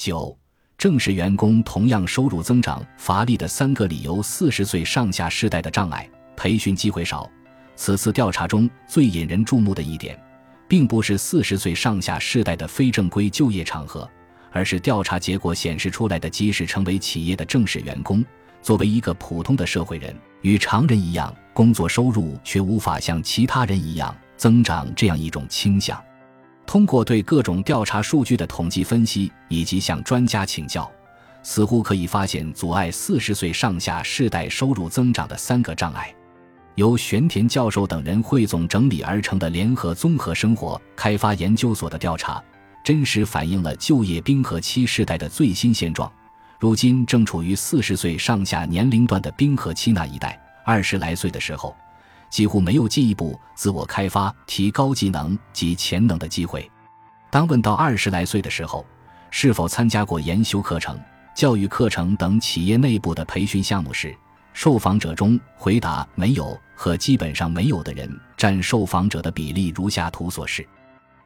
九，正式员工同样收入增长乏力的三个理由：四十岁上下世代的障碍，培训机会少。此次调查中最引人注目的一点，并不是四十岁上下世代的非正规就业场合，而是调查结果显示出来的，即使成为企业的正式员工，作为一个普通的社会人，与常人一样，工作收入却无法像其他人一样增长这样一种倾向。通过对各种调查数据的统计分析，以及向专家请教，似乎可以发现阻碍四十岁上下世代收入增长的三个障碍。由玄田教授等人汇总整理而成的联合综合生活开发研究所的调查，真实反映了就业冰河期世代的最新现状。如今正处于四十岁上下年龄段的冰河期那一代，二十来岁的时候，几乎没有进一步自我开发、提高技能及潜能的机会。当问到二十来岁的时候，是否参加过研修课程、教育课程等企业内部的培训项目时，受访者中回答没有和基本上没有的人占受访者的比例如下图所示：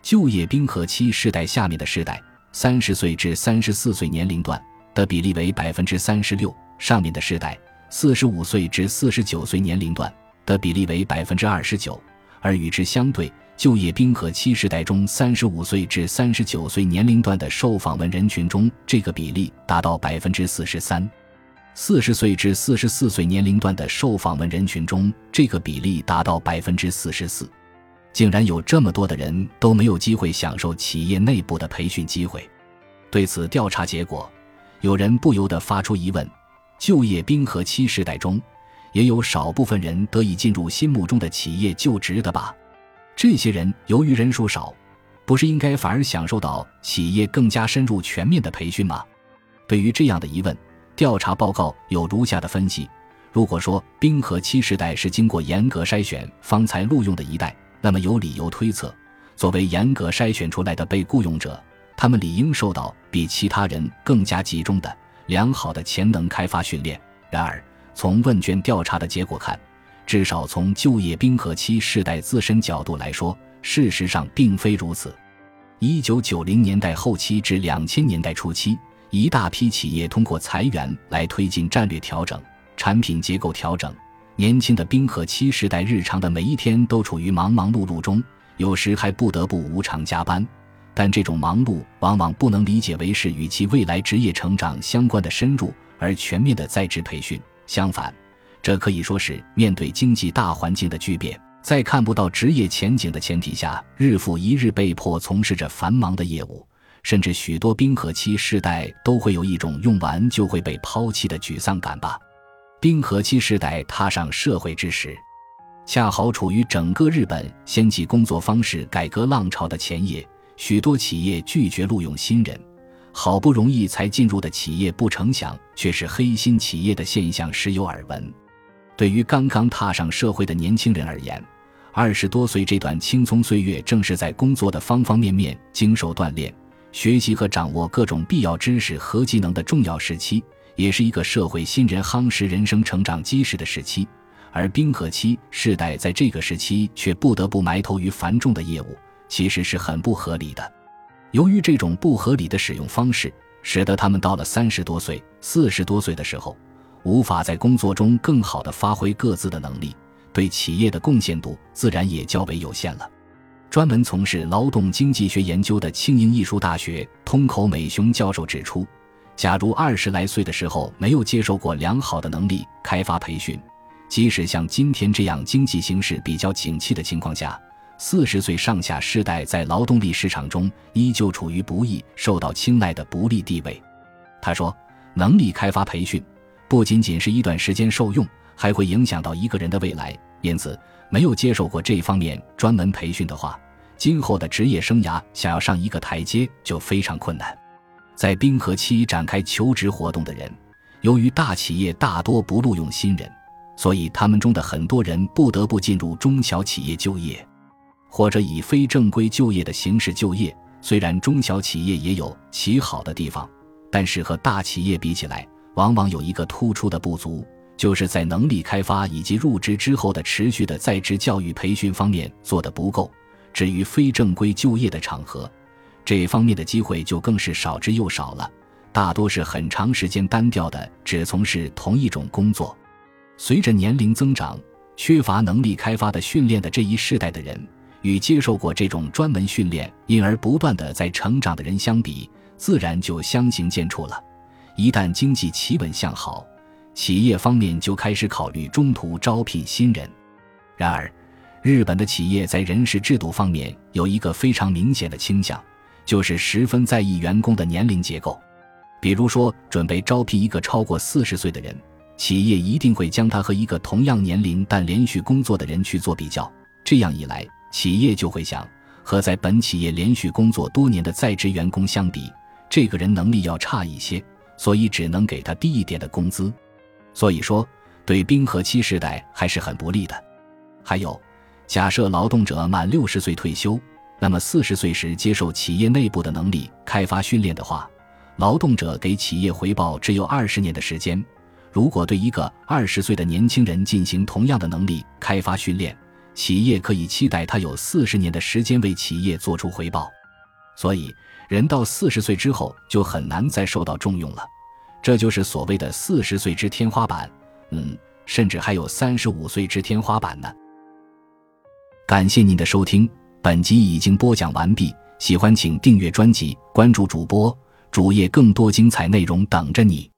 就业冰河期世代下面的世代，三十岁至三十四岁年龄段的比例为百分之三十六；上面的世代，四十五岁至四十九岁年龄段的比例为百分之二十九。而与之相对，就业冰河期时代中三十五岁至三十九岁年龄段的受访问人群中，这个比例达到百分之四十三。四十岁至四十四岁年龄段的受访问人群中，这个比例达到百分之四十四，竟然有这么多的人都没有机会享受企业内部的培训机会。对此调查结果，有人不由得发出疑问：就业冰河期时代中，也有少部分人得以进入心目中的企业就职的吧？这些人由于人数少，不是应该反而享受到企业更加深入全面的培训吗？对于这样的疑问。调查报告有如下的分析：如果说冰河期时代是经过严格筛选方才录用的一代，那么有理由推测，作为严格筛选出来的被雇佣者，他们理应受到比其他人更加集中的良好的潜能开发训练。然而，从问卷调查的结果看，至少从就业冰河期世代自身角度来说，事实上并非如此。一九九零年代后期至两千年代初期。一大批企业通过裁员来推进战略调整、产品结构调整。年轻的冰河期时代，日常的每一天都处于忙忙碌碌中，有时还不得不无偿加班。但这种忙碌往往不能理解为是与其未来职业成长相关的深入而全面的在职培训。相反，这可以说是面对经济大环境的巨变，在看不到职业前景的前提下，日复一日被迫从事着繁忙的业务。甚至许多冰河期世代都会有一种用完就会被抛弃的沮丧感吧。冰河期世代踏上社会之时，恰好处于整个日本掀起工作方式改革浪潮的前夜，许多企业拒绝录用新人，好不容易才进入的企业不成想却是黑心企业的现象时有耳闻。对于刚刚踏上社会的年轻人而言，二十多岁这段青葱岁月正是在工作的方方面面经受锻炼。学习和掌握各种必要知识和技能的重要时期，也是一个社会新人夯实人生成长基石的时期。而冰河期世代在这个时期却不得不埋头于繁重的业务，其实是很不合理的。由于这种不合理的使用方式，使得他们到了三十多岁、四十多岁的时候，无法在工作中更好地发挥各自的能力，对企业的贡献度自然也较为有限了。专门从事劳动经济学研究的庆应艺术大学通口美雄教授指出，假如二十来岁的时候没有接受过良好的能力开发培训，即使像今天这样经济形势比较景气的情况下，四十岁上下世代在劳动力市场中依旧处于不易受到青睐的不利地位。他说，能力开发培训不仅仅是一段时间受用，还会影响到一个人的未来，因此。没有接受过这方面专门培训的话，今后的职业生涯想要上一个台阶就非常困难。在冰河期展开求职活动的人，由于大企业大多不录用新人，所以他们中的很多人不得不进入中小企业就业，或者以非正规就业的形式就业。虽然中小企业也有其好的地方，但是和大企业比起来，往往有一个突出的不足。就是在能力开发以及入职之后的持续的在职教育培训方面做得不够，至于非正规就业的场合，这方面的机会就更是少之又少了。大多是很长时间单调的只从事同一种工作。随着年龄增长，缺乏能力开发的训练的这一世代的人，与接受过这种专门训练因而不断的在成长的人相比，自然就相形见绌了。一旦经济企稳向好，企业方面就开始考虑中途招聘新人。然而，日本的企业在人事制度方面有一个非常明显的倾向，就是十分在意员工的年龄结构。比如说，准备招聘一个超过四十岁的人，企业一定会将他和一个同样年龄但连续工作的人去做比较。这样一来，企业就会想，和在本企业连续工作多年的在职员工相比，这个人能力要差一些，所以只能给他低一点的工资。所以说，对冰河期时代还是很不利的。还有，假设劳动者满六十岁退休，那么四十岁时接受企业内部的能力开发训练的话，劳动者给企业回报只有二十年的时间。如果对一个二十岁的年轻人进行同样的能力开发训练，企业可以期待他有四十年的时间为企业做出回报。所以，人到四十岁之后就很难再受到重用了。这就是所谓的四十岁之天花板。嗯，甚至还有三十五岁之天花板呢。感谢您的收听，本集已经播讲完毕。喜欢请订阅专辑，关注主播主页，更多精彩内容等着你。